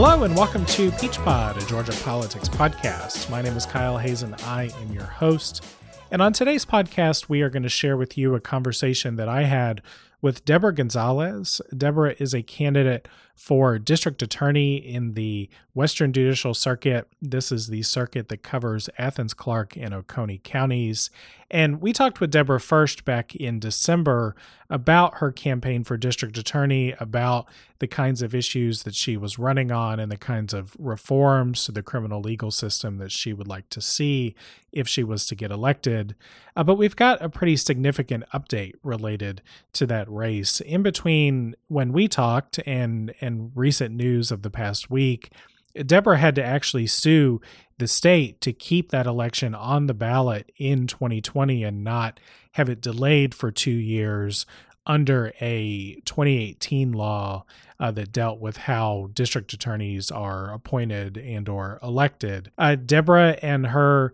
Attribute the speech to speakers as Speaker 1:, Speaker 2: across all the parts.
Speaker 1: Hello and welcome to Peach Pod, a Georgia politics podcast. My name is Kyle Hazen. I am your host. And on today's podcast, we are going to share with you a conversation that I had with Deborah Gonzalez. Deborah is a candidate for district attorney in the Western Judicial Circuit. This is the circuit that covers Athens, Clarke, and Oconee counties. And we talked with Deborah first back in December about her campaign for district attorney, about the kinds of issues that she was running on and the kinds of reforms to the criminal legal system that she would like to see if she was to get elected. Uh, but we've got a pretty significant update related to that race. In between when we talked and and recent news of the past week, Deborah had to actually sue the state to keep that election on the ballot in 2020 and not have it delayed for two years under a 2018 law uh, that dealt with how district attorneys are appointed and or elected. Uh, Deborah and her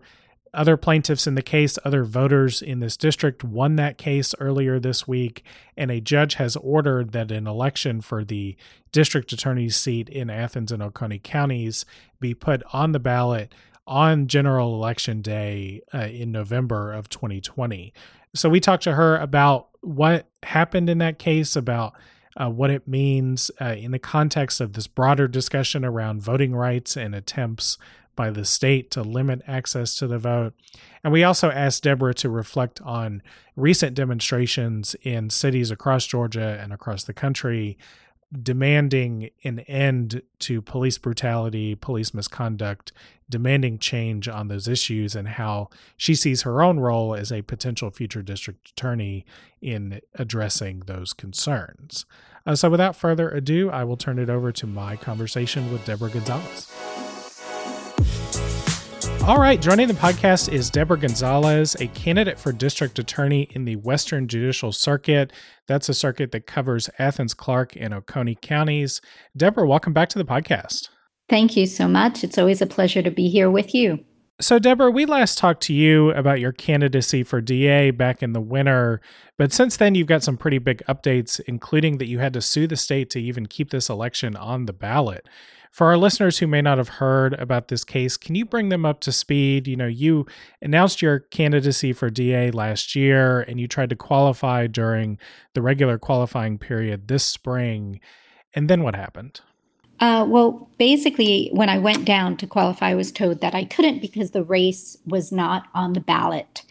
Speaker 1: other plaintiffs in the case, other voters in this district won that case earlier this week, and a judge has ordered that an election for the district attorney's seat in Athens and Oconee counties be put on the ballot on general election day uh, in November of 2020. So we talked to her about what happened in that case, about uh, what it means uh, in the context of this broader discussion around voting rights and attempts by the state to limit access to the vote. And we also asked Deborah to reflect on recent demonstrations in cities across Georgia and across the country demanding an end to police brutality, police misconduct, demanding change on those issues, and how she sees her own role as a potential future district attorney in addressing those concerns. Uh, so, without further ado, I will turn it over to my conversation with Deborah Gonzalez. All right, joining the podcast is Deborah Gonzalez, a candidate for district attorney in the Western Judicial Circuit. That's a circuit that covers Athens, Clarke, and Oconee counties. Deborah, welcome back to the podcast.
Speaker 2: Thank you so much. It's always a pleasure to be here with you.
Speaker 1: So, Deborah, we last talked to you about your candidacy for DA back in the winter, but since then you've got some pretty big updates, including that you had to sue the state to even keep this election on the ballot. For our listeners who may not have heard about this case, can you bring them up to speed? You know, you announced your candidacy for DA last year and you tried to qualify during the regular qualifying period this spring. And then what happened?
Speaker 2: Uh, well, basically, when I went down to qualify, I was told that I couldn't because the race was not on the ballot.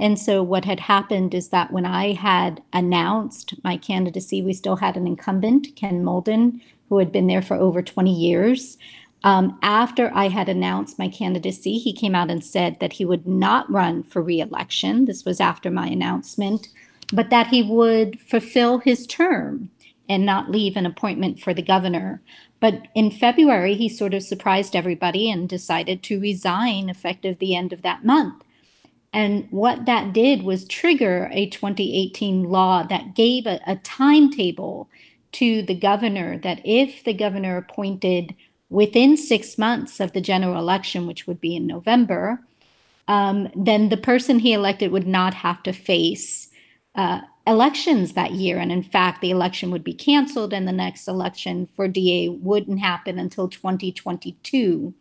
Speaker 2: And so, what had happened is that when I had announced my candidacy, we still had an incumbent, Ken Mauldin, who had been there for over 20 years. Um, after I had announced my candidacy, he came out and said that he would not run for reelection. This was after my announcement, but that he would fulfill his term and not leave an appointment for the governor. But in February, he sort of surprised everybody and decided to resign effective the end of that month. And what that did was trigger a 2018 law that gave a, a timetable to the governor that if the governor appointed within six months of the general election, which would be in November, um, then the person he elected would not have to face uh, elections that year. And in fact, the election would be canceled, and the next election for DA wouldn't happen until 2022.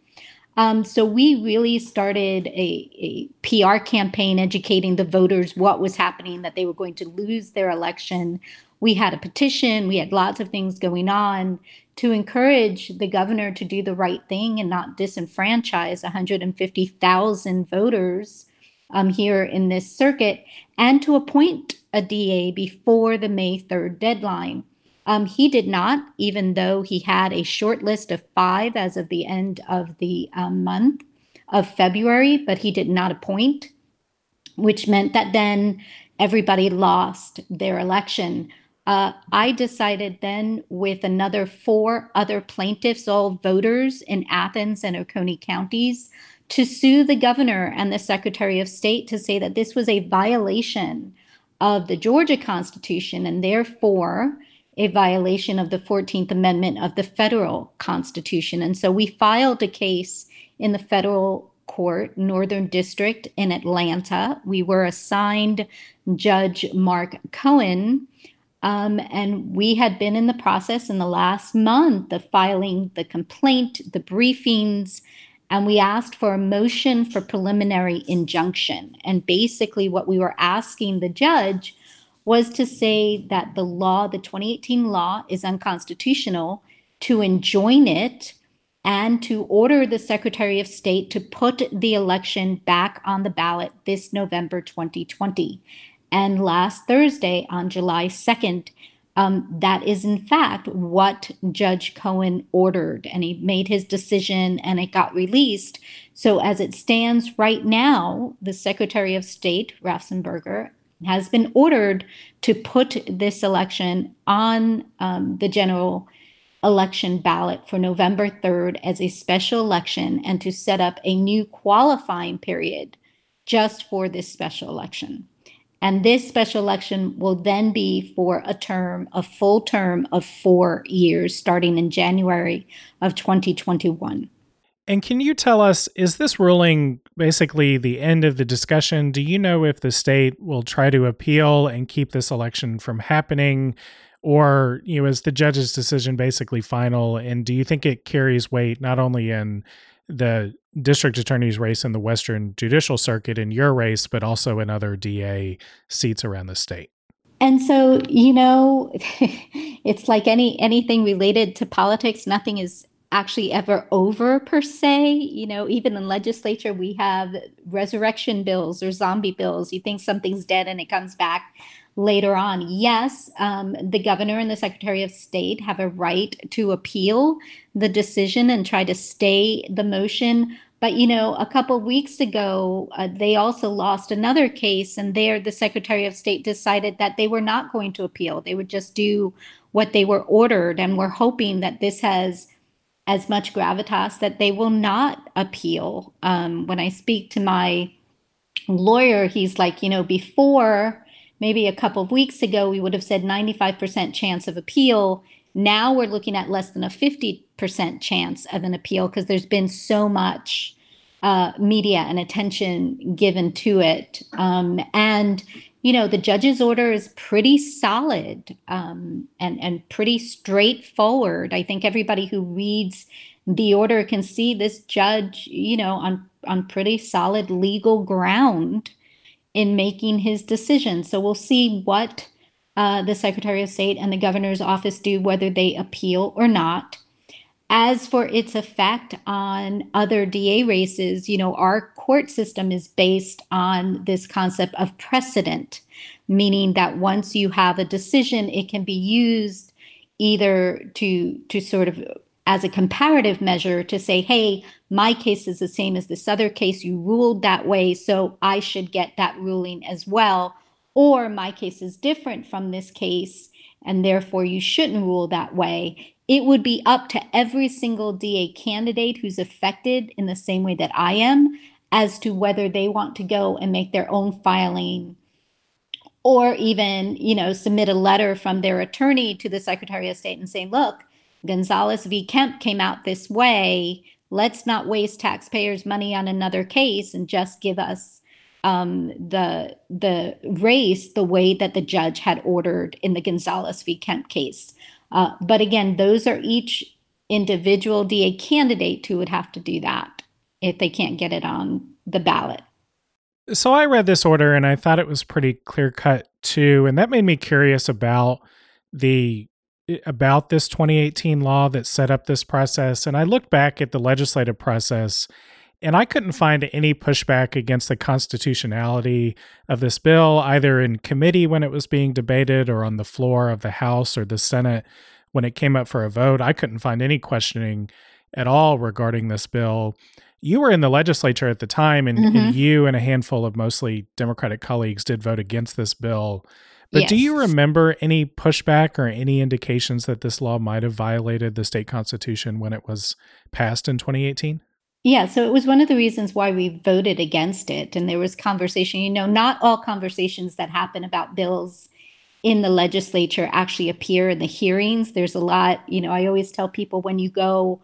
Speaker 2: Um, so we really started a, a, PR campaign educating the voters what was happening, that they were going to lose their election we had a petition, we had lots of things going on to encourage the governor to do the right thing and not disenfranchise 150,000 voters um, here in this circuit and to appoint a DA before the May 3rd deadline. Um, he did not, even though he had a short list of five as of the end of the um, month of February, but he did not appoint, which meant that then everybody lost their election. Uh, I decided then with another four other plaintiffs, all voters in Athens and Oconee counties, to sue the governor and the secretary of state to say that this was a violation of the Georgia Constitution and therefore a violation of the 14th Amendment of the federal Constitution. And so we filed a case in the federal court, Northern District in Atlanta. We were assigned Judge Mark Cohen Um, and we had been in the process in the last month of filing the complaint, the briefings, and we asked for a motion for preliminary injunction. And basically, what we were asking the judge was to say that the law, the 2018 law, is unconstitutional, to enjoin it, and to order the Secretary of State to put the election back on the ballot this November 2020. And last Thursday, on July 2nd, um, that is in fact what Judge Cohen ordered, and he made his decision and it got released. So, as it stands right now, the Secretary of State, Raffensperger, has been ordered to put this election on um, the general election ballot for November 3rd as a special election and to set up a new qualifying period just for this special election. And this special election will then be for a term, a full term of four years, starting in January of 2021.
Speaker 1: And can you tell us, is this ruling basically the end of the discussion? Do you know if the state will try to appeal and keep this election from happening? Or, you know, is the judge's decision basically final? And do you think it carries weight not only in the district attorney's race in the Western Judicial Circuit in your race, but also in other DA seats around the state?
Speaker 2: And so, you know, it's like any anything related to politics, nothing is actually ever over per se. You know, even in legislature, we have resurrection bills or zombie bills. You think something's dead and it comes back later on. Yes, um, the governor and the secretary of state have a right to appeal the decision and try to stay the motion. But you know, a couple weeks ago, uh, they also lost another case, and there the Secretary of State decided that they were not going to appeal. They would just do what they were ordered, and we're hoping that this has as much gravitas that they will not appeal. Um, when I speak to my lawyer, he's like, you know, before maybe a couple of weeks ago, we would have said 95% chance of appeal. Now we're looking at less than a 50% chance of an appeal because there's been so much uh, media and attention given to it. Um, and, you know, the judge's order is pretty solid um, and, and pretty straightforward. I think everybody who reads the order can see this judge, you know, on, on pretty solid legal ground in making his decision. So we'll see what uh, the Secretary of State and the governor's office do, whether they appeal or not. As for its effect on other DA races, you know, our court system is based on this concept of precedent, meaning that once you have a decision, it can be used either to to sort of as a comparative measure to say, hey, my case is the same as this other case. You ruled that way, so I should get that ruling as well. Or my case is different from this case, and therefore you shouldn't rule that way. It would be up to every single DA candidate who's affected in the same way that I am as to whether they want to go and make their own filing or even, you know, submit a letter from their attorney to the Secretary of State and say, look, Gonzalez v. Kemp came out this way. Let's not waste taxpayers' money on another case and just give us um, the the race the way that the judge had ordered in the Gonzalez v. Kemp case. Uh, but again, those are each individual DA candidate who would have to do that if they can't get it on the ballot.
Speaker 1: So I read this order and I thought it was pretty clear cut too, and that made me curious about the about this 2018 law that set up this process. And I looked back at the legislative process and I couldn't find any pushback against the constitutionality of this bill, either in committee when it was being debated or on the floor of the House or the Senate when it came up for a vote. I couldn't find any questioning at all regarding this bill. You were in the legislature at the time, and, mm-hmm. and you and a handful of mostly Democratic colleagues did vote against this bill. But yes. do you remember any pushback or any indications that this law might have violated the state constitution when it was passed in 2018?
Speaker 2: Yeah, so it was one of the reasons why we voted against it. And there was conversation, you know, not all conversations that happen about bills in the legislature actually appear in the hearings. There's a lot, you know, I always tell people when you go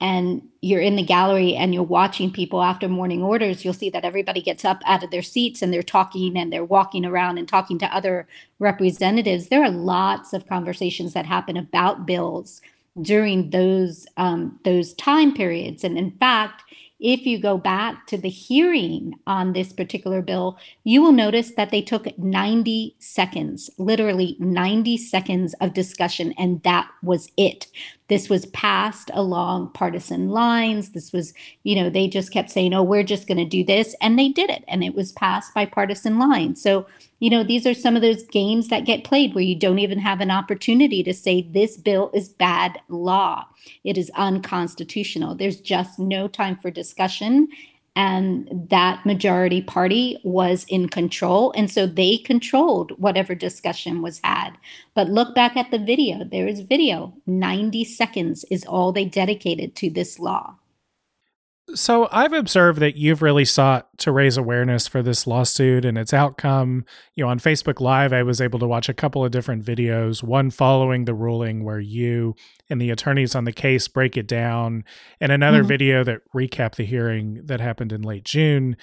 Speaker 2: and you're in the gallery and you're watching people after morning orders, you'll see that everybody gets up out of their seats and they're talking and they're walking around and talking to other representatives. There are lots of conversations that happen about bills during those um, those time periods. And in fact, if you go back to the hearing on this particular bill, you will notice that they took 90 seconds, literally 90 seconds of discussion, and that was it. This was passed along partisan lines. This was, you know, they just kept saying, oh, we're just going to do this. And they did it. And it was passed by partisan lines. So, you know, these are some of those games that get played where you don't even have an opportunity to say this bill is bad law. It is unconstitutional. There's just no time for discussion. And that majority party was in control. And so they controlled whatever discussion was had. But look back at the video. There is video. 90 seconds is all they dedicated to this law
Speaker 1: so I've observed that you've really sought to raise awareness for this lawsuit and its outcome. You know, on Facebook Live, I was able to watch a couple of different videos, one following the ruling where you and the attorneys on the case break it down, and another mm-hmm. video that recap the hearing that happened in late June.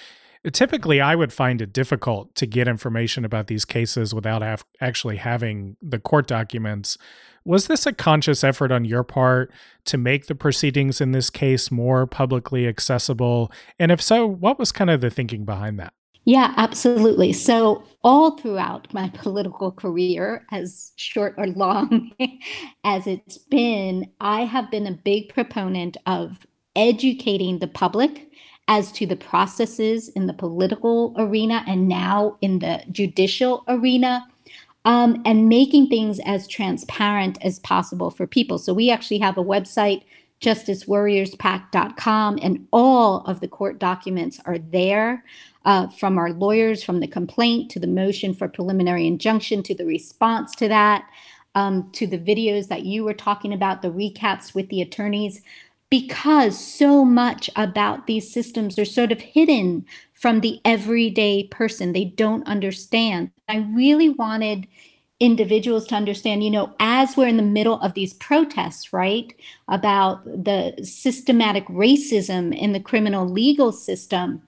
Speaker 1: Typically, I would find it difficult to get information about these cases without actually having the court documents. Was this a conscious effort on your part to make the proceedings in this case more publicly accessible? And if so, what was kind of the thinking behind that?
Speaker 2: Yeah, absolutely. So, all throughout my political career, as short or long as it's been, I have been a big proponent of educating the public as to the processes in the political arena and now in the judicial arena um, and making things as transparent as possible for people. So we actually have a website, justicewarriorspac.com, and all of the court documents are there. Uh, from our lawyers, from the complaint to the motion for preliminary injunction to the response to that, um, to the videos that you were talking about, the recaps with the attorneys, because so much about these systems are sort of hidden from the everyday person. They don't understand. I really wanted individuals to understand, you know, as we're in the middle of these protests, right, about the systematic racism in the criminal legal system,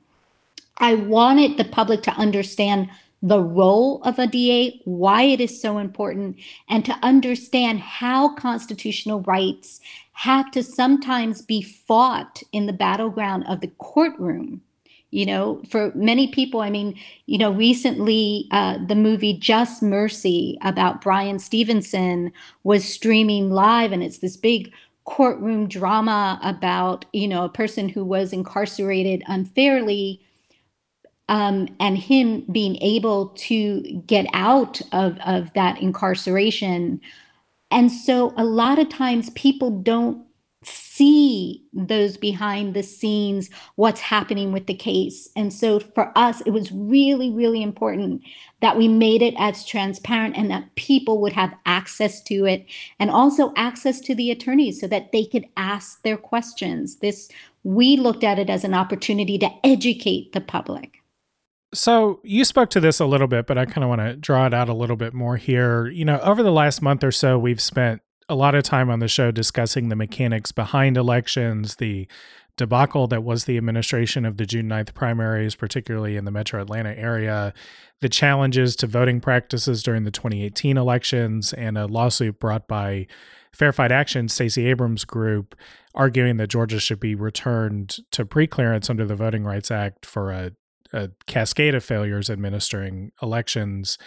Speaker 2: I wanted the public to understand the role of a DA, why it is so important, and to understand how constitutional rights have to sometimes be fought in the battleground of the courtroom. You know for many people i mean you know recently uh, the movie just mercy about bryan stevenson was streaming live and it's this big courtroom drama about you know a person who was incarcerated unfairly um, and him being able to get out of, of that incarceration and so a lot of times people don't see those behind the scenes, what's happening with the case. And so for us, it was really, really important that we made it as transparent and that people would have access to it and also access to the attorneys so that they could ask their questions. This, we looked at it as an opportunity to educate the public.
Speaker 1: So you spoke to this a little bit, but I kind of want to draw it out a little bit more here. You know, over the last month or so, we've spent a lot of time on the show discussing the mechanics behind elections, the debacle that was the administration of the June 9th primaries, particularly in the metro Atlanta area, the challenges to voting practices during the 2018 elections, and a lawsuit brought by Fair Fight Action, Stacey Abrams' group, arguing that Georgia should be returned to pre-clearance under the Voting Rights Act for a, a cascade of failures administering elections.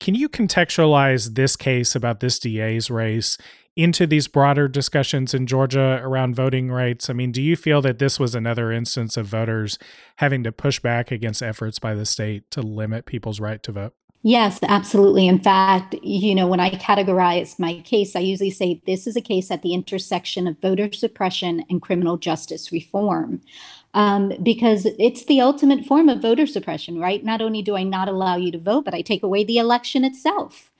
Speaker 1: Can you contextualize this case about this DA's race into these broader discussions in Georgia around voting rights? I mean, do you feel that this was another instance of voters having to push back against efforts by the state to limit people's right to vote?
Speaker 2: Yes, absolutely. In fact, you know, when I categorize my case, I usually say this is a case at the intersection of voter suppression and criminal justice reform. Um, because it's the ultimate form of voter suppression, right? Not only do I not allow you to vote, but I take away the election itself.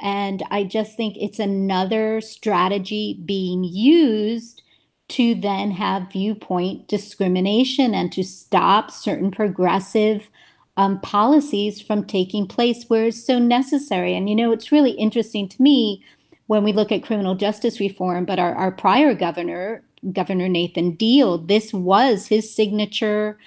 Speaker 2: And I just think it's another strategy being used to then have viewpoint discrimination and to stop certain progressive um, policies from taking place where it's so necessary. And, you know, it's really interesting to me when we look at criminal justice reform, but our, our prior governor, Governor Nathan Deal. This was his signature,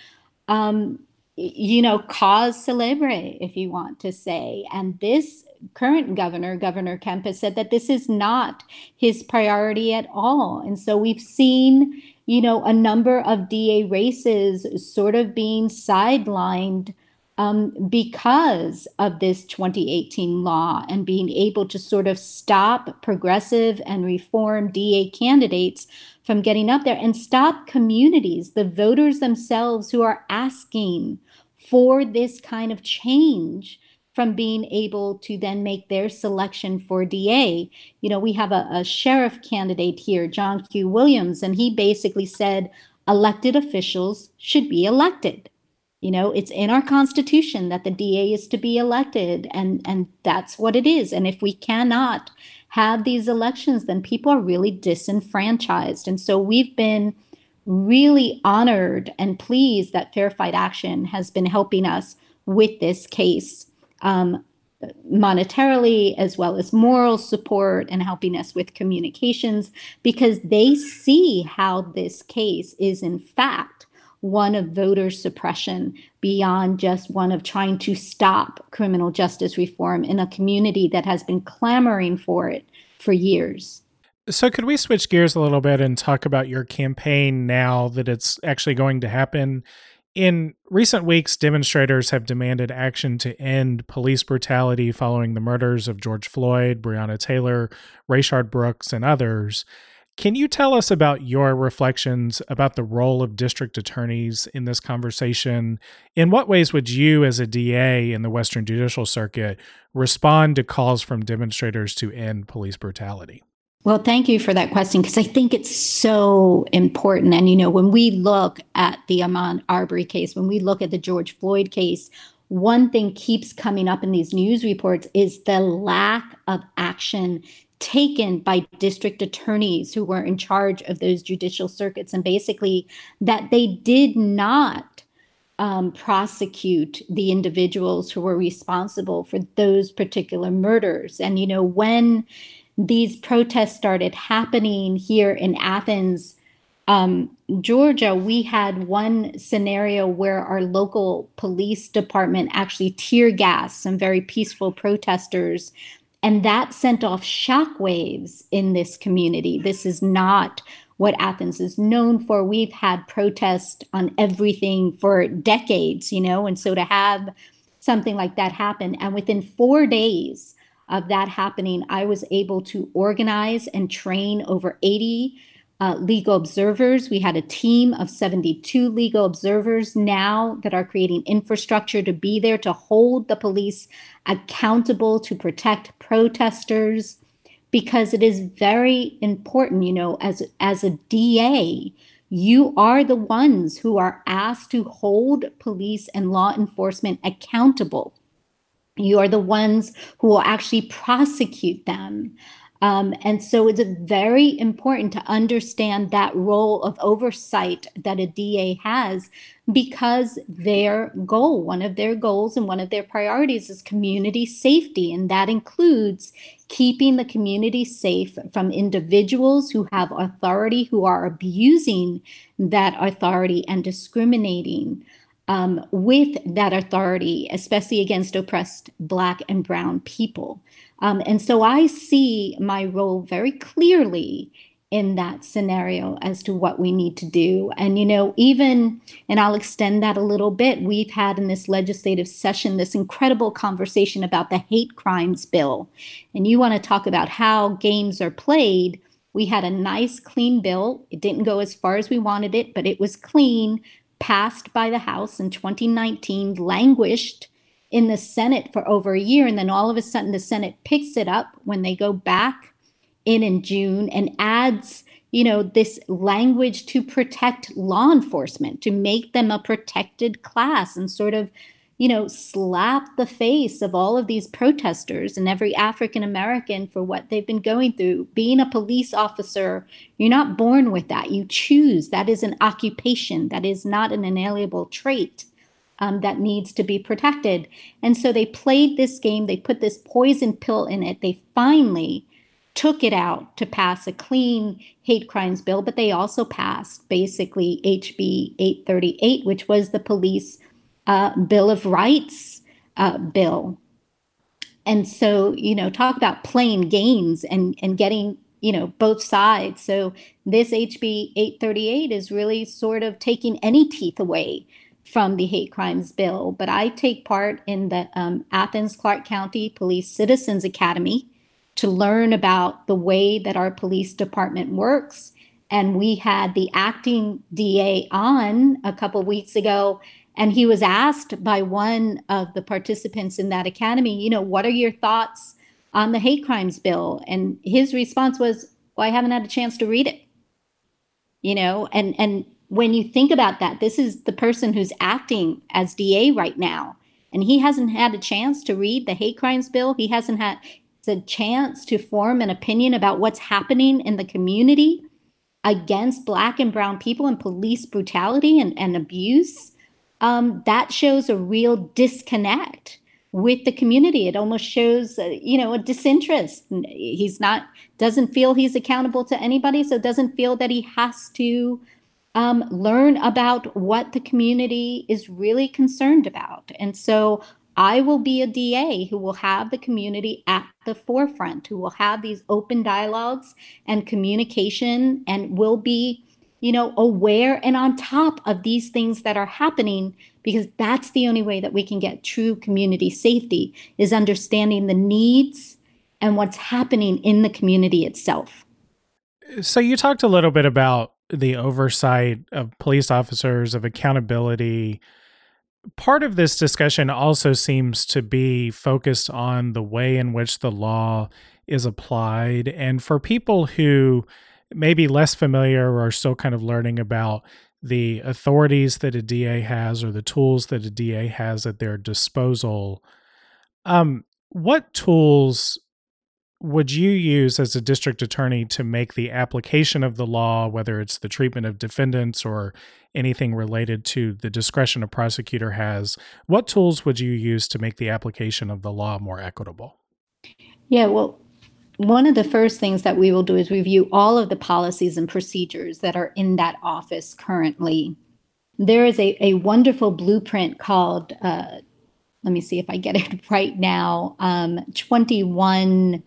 Speaker 2: um, you know, cause celebre, if you want to say. And this current governor, Governor Kemp, has said that this is not his priority at all. And so we've seen, you know, a number of DA races sort of being sidelined um, because of this 2018 law and being able to sort of stop progressive and reform DA candidates from getting up there and stop communities, the voters themselves who are asking for this kind of change from being able to then make their selection for DA. You know, we have a, a sheriff candidate here, John Q. Williams, and he basically said elected officials should be elected you know it's in our constitution that the da is to be elected and and that's what it is and if we cannot have these elections then people are really disenfranchised. And so we've been really honored and pleased that fair fight action has been helping us with this case um, monetarily as well as moral support and helping us with communications because they see how this case is in fact one of voter suppression beyond just one of trying to stop criminal justice reform in a community that has been clamoring for it for years.
Speaker 1: So, could we switch gears a little bit and talk about your campaign now that it's actually going to happen? In recent weeks, demonstrators have demanded action to end police brutality following the murders of George Floyd, Breonna Taylor, Rayshard Brooks, and others. Can you tell us about your reflections about the role of district attorneys in this conversation? In what ways would you, as a DA in the Western Judicial Circuit, respond to calls from demonstrators to end police brutality?
Speaker 2: Well, thank you for that question because I think it's so important. And, you know, when we look at the Ahmaud Arbery case, when we look at the George Floyd case, one thing keeps coming up in these news reports is the lack of action taken by district attorneys who were in charge of those judicial circuits, and basically that they did not um, prosecute the individuals who were responsible for those particular murders. And, you know, when these protests started happening here in Athens, um, Georgia, we had one scenario where our local police department actually tear gassed some very peaceful protesters and that sent off shockwaves in this community. This is not what Athens is known for. We've had protests on everything for decades, you know, and so to have something like that happen, and within four days of that happening, I was able to organize and train over 80 uh, legal observers. We had a team of 72 legal observers now that are creating infrastructure to be there to hold the police accountable to protect protesters because it is very important you know as as a DA you are the ones who are asked to hold police and law enforcement accountable you are the ones who will actually prosecute them um, and so it's very important to understand that role of oversight that a DA has because their goal, one of their goals and one of their priorities is community safety. And that includes keeping the community safe from individuals who have authority, who are abusing that authority and discriminating. Um, with that authority, especially against oppressed Black and Brown people. Um, and so I see my role very clearly in that scenario as to what we need to do. And, you know, even, and I'll extend that a little bit, we've had in this legislative session this incredible conversation about the hate crimes bill. And you want to talk about how games are played. We had a nice, clean bill. It didn't go as far as we wanted it, but it was clean, passed by the House in 2019, languished in the Senate for over a year. And then all of a sudden, the Senate picks it up when they go back in in June and adds, you know, this language to protect law enforcement, to make them a protected class and sort of, you know, slap the face of all of these protesters and every African American for what they've been going through. Being a police officer, you're not born with that. You choose. That is an occupation, that is not an inalienable trait um, that needs to be protected. And so they played this game, they put this poison pill in it. They finally took it out to pass a clean hate crimes bill, but they also passed basically HB 838, which was the police uh, Bill of Rights uh, bill. And so, you know, talk about playing games and, and getting, you know, both sides. So this HB 838 is really sort of taking any teeth away from the hate crimes bill. But I take part in the um, Athens Clarke County Police Citizens Academy to learn about the way that our police department works. And we had the acting DA on a couple weeks ago, and he was asked by one of the participants in that academy, you know, what are your thoughts on the hate crimes bill? And his response was, well, I haven't had a chance to read it. You know, and and when you think about that, this is the person who's acting as DA right now, and he hasn't had a chance to read the hate crimes bill. He hasn't had the chance to form an opinion about what's happening in the community against Black and Brown people and police brutality and, and abuse. Um, that shows a real disconnect with the community. It almost shows, uh, you know, a disinterest. He's not doesn't feel he's accountable to anybody, so doesn't feel that he has to um, learn about what the community is really concerned about. And so I will be a DA who will have the community at the forefront, who will have these open dialogues and communication and will be, you know, aware and on top of these things that are happening because that's the only way that we can get true community safety is understanding the needs and what's happening in the community itself.
Speaker 1: So you talked a little bit about the oversight of police officers, of accountability. Part of this discussion also seems to be focused on the way in which the law is applied. And for people who may be less familiar or still kind of learning about the authorities that a DA has or the tools that a DA has at their disposal, um, what tools would you use as a district attorney to make the application of the law, whether it's the treatment of defendants or anything related to the discretion a prosecutor has? What tools would you use to make the application of the law more equitable?
Speaker 2: Yeah, well, one of the first things that we will do is review all of the policies and procedures that are in that office currently. There is a, a wonderful blueprint called, uh, let me see if I get it right now, um, 21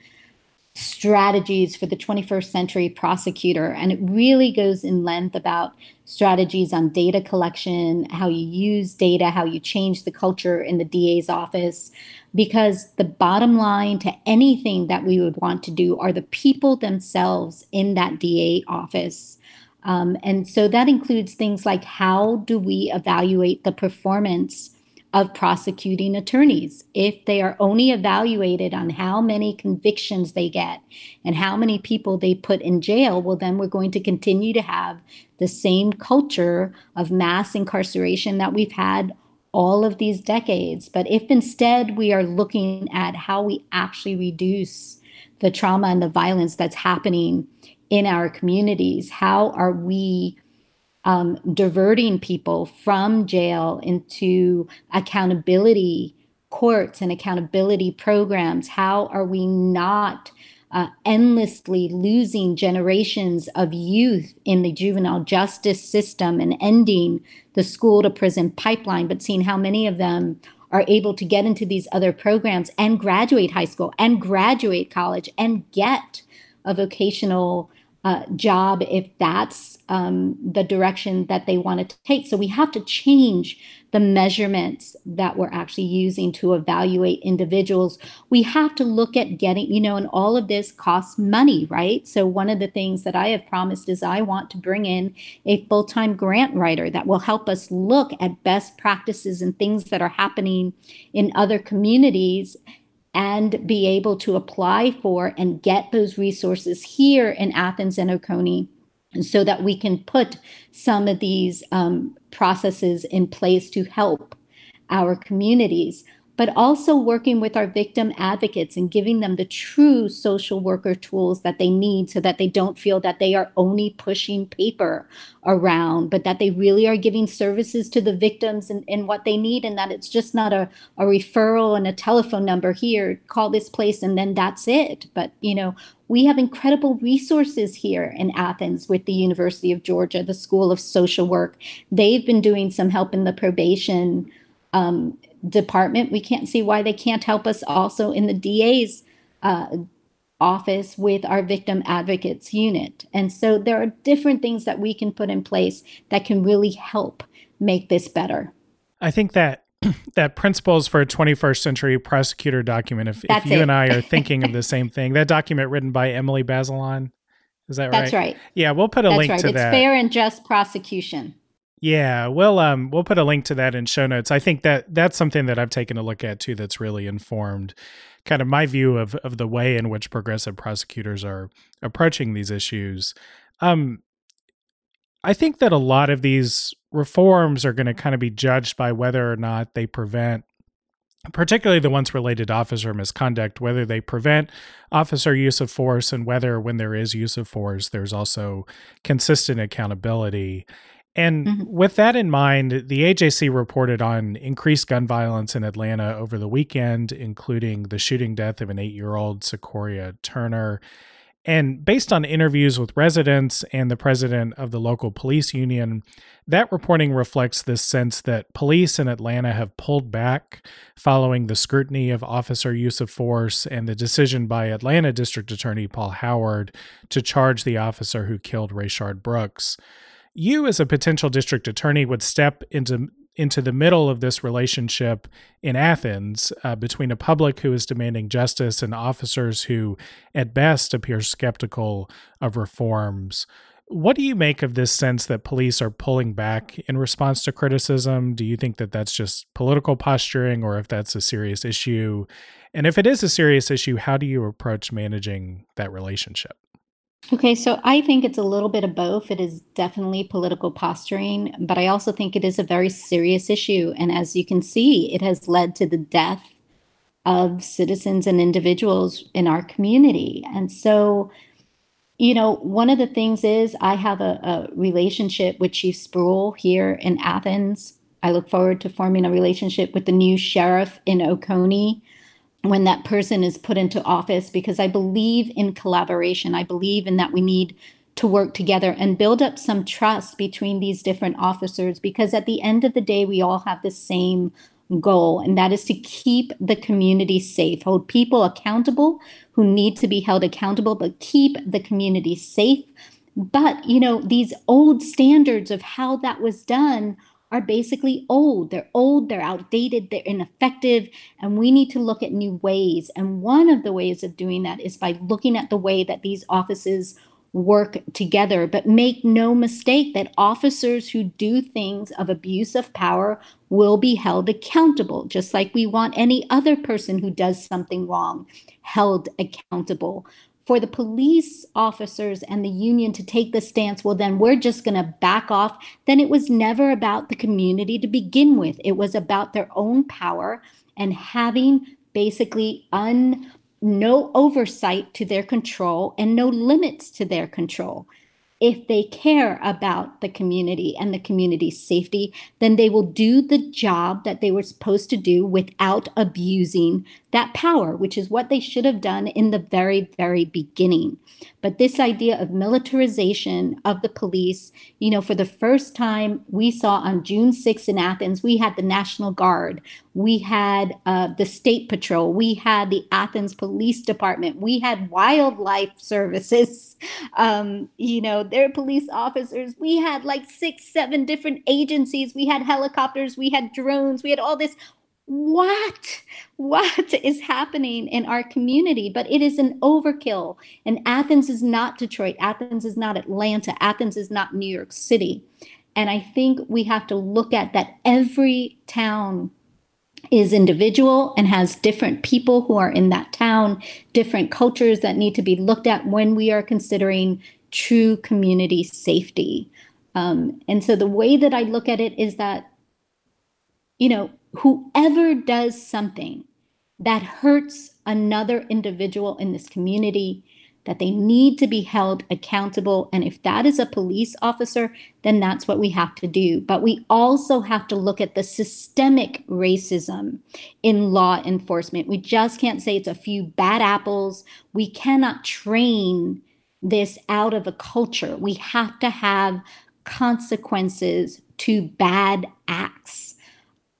Speaker 2: strategies for the 21st century prosecutor. And it really goes in length about strategies on data collection, how you use data, how you change the culture in the DA's office. Because the bottom line to anything that we would want to do are the people themselves in that DA office. Um, and so that includes things like how do we evaluate the performance of prosecuting attorneys. If they are only evaluated on how many convictions they get and how many people they put in jail, well, then we're going to continue to have the same culture of mass incarceration that we've had all of these decades. But if instead we are looking at how we actually reduce the trauma and the violence that's happening in our communities, how are we um, diverting people from jail into accountability courts and accountability programs? How are we not uh, endlessly losing generations of youth in the juvenile justice system and ending the school to prison pipeline, but seeing how many of them are able to get into these other programs and graduate high school and graduate college and get a vocational uh, job if that's um, the direction that they want to take. So we have to change the measurements that we're actually using to evaluate individuals. We have to look at getting, you know, and all of this costs money, right? So one of the things that I have promised is I want to bring in a full time grant writer that will help us look at best practices and things that are happening in other communities and be able to apply for and get those resources here in Athens and Oconee so that we can put some of these um, processes in place to help our communities. But also working with our victim advocates and giving them the true social worker tools that they need so that they don't feel that they are only pushing paper around, but that they really are giving services to the victims and, and what they need, and that it's just not a, a referral and a telephone number here, call this place, and then that's it. But, you know, we have incredible resources here in Athens with the University of Georgia, the School of Social Work. They've been doing some help in the probation um, department. We can't see why they can't help us also in the DA's uh, office with our victim advocates unit. And so there are different things that we can put in place that can really help make this better.
Speaker 1: I think that that principles for a 21st century prosecutor document if, if you
Speaker 2: it.
Speaker 1: and i are thinking of the same thing that document written by emily bazelon is that right
Speaker 2: that's right
Speaker 1: yeah we'll put a
Speaker 2: that's
Speaker 1: link
Speaker 2: right.
Speaker 1: to
Speaker 2: it's
Speaker 1: that it's
Speaker 2: fair and just prosecution
Speaker 1: yeah we'll um we'll put a link to that in show notes i think that that's something that i've taken a look at too that's really informed kind of my view of of the way in which progressive prosecutors are approaching these issues um I think that a lot of these reforms are going to kind of be judged by whether or not they prevent, particularly the ones related to officer misconduct, whether they prevent officer use of force and whether when there is use of force, there's also consistent accountability. And mm-hmm. with that in mind, the AJC reported on increased gun violence in Atlanta over the weekend, including the shooting death of an eight year old Secoriea Turner and based on interviews with residents and the president of the local police union, that reporting reflects this sense that police in Atlanta have pulled back following the scrutiny of officer use of force and the decision by Atlanta District Attorney Paul Howard to charge the officer who killed Rayshard Brooks. You, as a potential district attorney, would step into into the middle of this relationship in Athens uh, between a public who is demanding justice and officers who, at best, appear skeptical of reforms. What do you make of this sense that police are pulling back in response to criticism? Do you think that that's just political posturing or if that's a serious issue? And if it is a serious issue, how do you approach managing that relationship?
Speaker 2: Okay, so I think it's a little bit of both. It is definitely political posturing, but I also think it is a very serious issue. And as you can see, it has led to the death of citizens and individuals in our community. And so, you know, one of the things is I have a, a relationship with Chief Spruill here in Athens. I look forward to forming a relationship with the new sheriff in Oconee when that person is put into office because I believe in collaboration. I believe in that we need to work together and build up some trust between these different officers because at the end of the day, we all have the same goal, and that is to keep the community safe, hold people accountable who need to be held accountable, but keep the community safe. But, you know, these old standards of how that was done are basically old. They're old, they're outdated, they're ineffective, and we need to look at new ways. And one of the ways of doing that is by looking at the way that these offices work together. But make no mistake that officers who do things of abuse of power will be held accountable, just like we want any other person who does something wrong held accountable for the police officers and the union to take the stance, well, then we're just going to back off, then it was never about the community to begin with. It was about their own power and having basically un no oversight to their control and no limits to their control if they care about the community and the community's safety, then they will do the job that they were supposed to do without abusing that power, which is what they should have done in the very, very beginning. But this idea of militarization of the police, you know, for the first time we saw on June 6th in Athens, we had the National Guard, we had uh, the State Patrol, we had the Athens Police Department, we had wildlife services, um, you know, their police officers. We had like six, seven different agencies. We had helicopters, we had drones, we had all this what what is happening in our community but it is an overkill. And athens is not detroit. Athens is not atlanta. Athens is not new york city. And i think we have to look at that every town is individual and has different people who are in that town different cultures that need to be looked at when we are considering true community safety. Um, and so the way that i look at it is that you know whoever does something that hurts another individual in this community, that they need to be held accountable. And if that is a police officer, then that's what we have to do. But we also have to look at the systemic racism in law enforcement. We just can't say it's a few bad apples. We cannot train this out of a culture. We have to have consequences to bad acts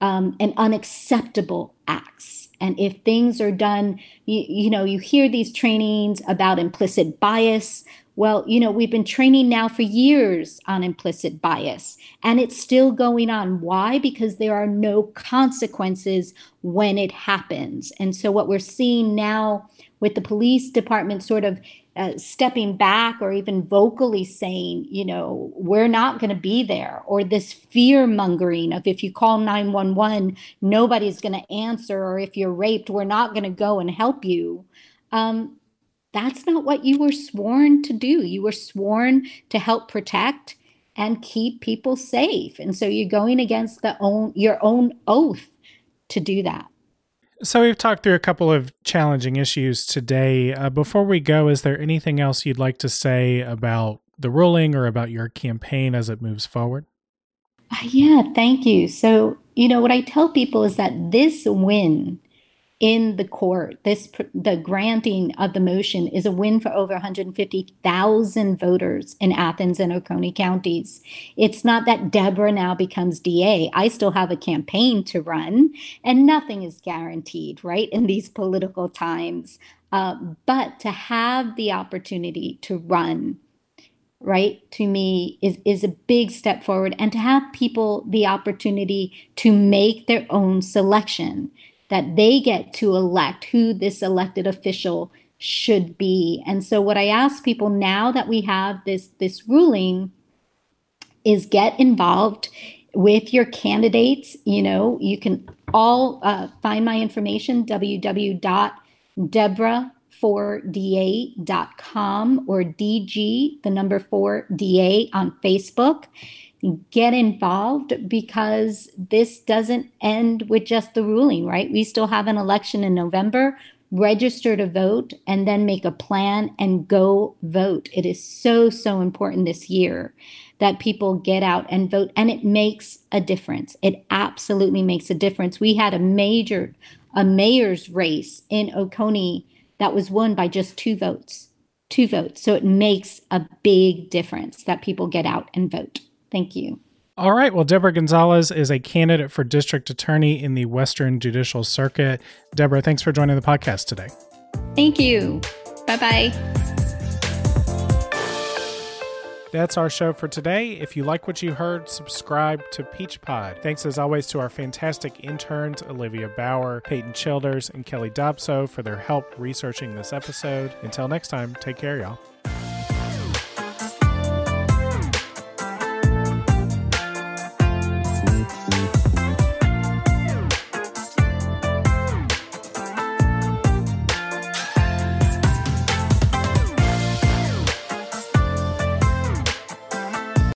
Speaker 2: um, and unacceptable acts. And if things are done, you, you know, you hear these trainings about implicit bias. Well, you know, we've been training now for years on implicit bias, and it's still going on. Why? Because there are no consequences when it happens. And so, what we're seeing now with the police department sort of uh, stepping back or even vocally saying, you know, we're not going to be there, or this fear mongering of if you call 911, nobody's going to answer, or if you're raped, we're not going to go and help you. Um, that's not what you were sworn to do. You were sworn to help protect and keep people safe. And so you're going against the own your own oath to do that.
Speaker 1: So we've talked through a couple of challenging issues today. Uh, before we go, is there anything else you'd like to say about the ruling or about your campaign as it moves forward?
Speaker 2: Uh, yeah, thank you. So, you know, what I tell people is that this win in the court. This the granting of the motion is a win for over 150,000 voters in Athens and Oconee counties. It's not that Deborah now becomes DA. I still have a campaign to run, and nothing is guaranteed, right? In these political times, uh, but to have the opportunity to run right to me is is a big step forward and to have people the opportunity to make their own selection that they get to elect who this elected official should be. And so what I ask people now that we have this this ruling is get involved with your candidates. You know, you can all uh, find my information www.deborah4da.com or DG, the number 4 DA on Facebook get involved because this doesn't end with just the ruling, right? We still have an election in November. Register to vote and then make a plan and go vote. It is so, so important this year that people get out and vote, and it makes a difference. It absolutely makes a difference. We had a major, a mayor's race in Oconee that was won by just two votes. Two votes. So it makes a big difference that people get out and vote. Thank you.
Speaker 1: All right. Well, Deborah Gonzalez is a candidate for district attorney in the Western Judicial Circuit. Deborah, thanks for joining the podcast today.
Speaker 2: Thank you. Bye bye.
Speaker 1: That's our show for today. If you like what you heard, subscribe to Peach Pod. Thanks as always to our fantastic interns, Olivia Bauer, Peyton Childers, and Kelly Dobso for their help researching this episode. Until next time, take care, y'all.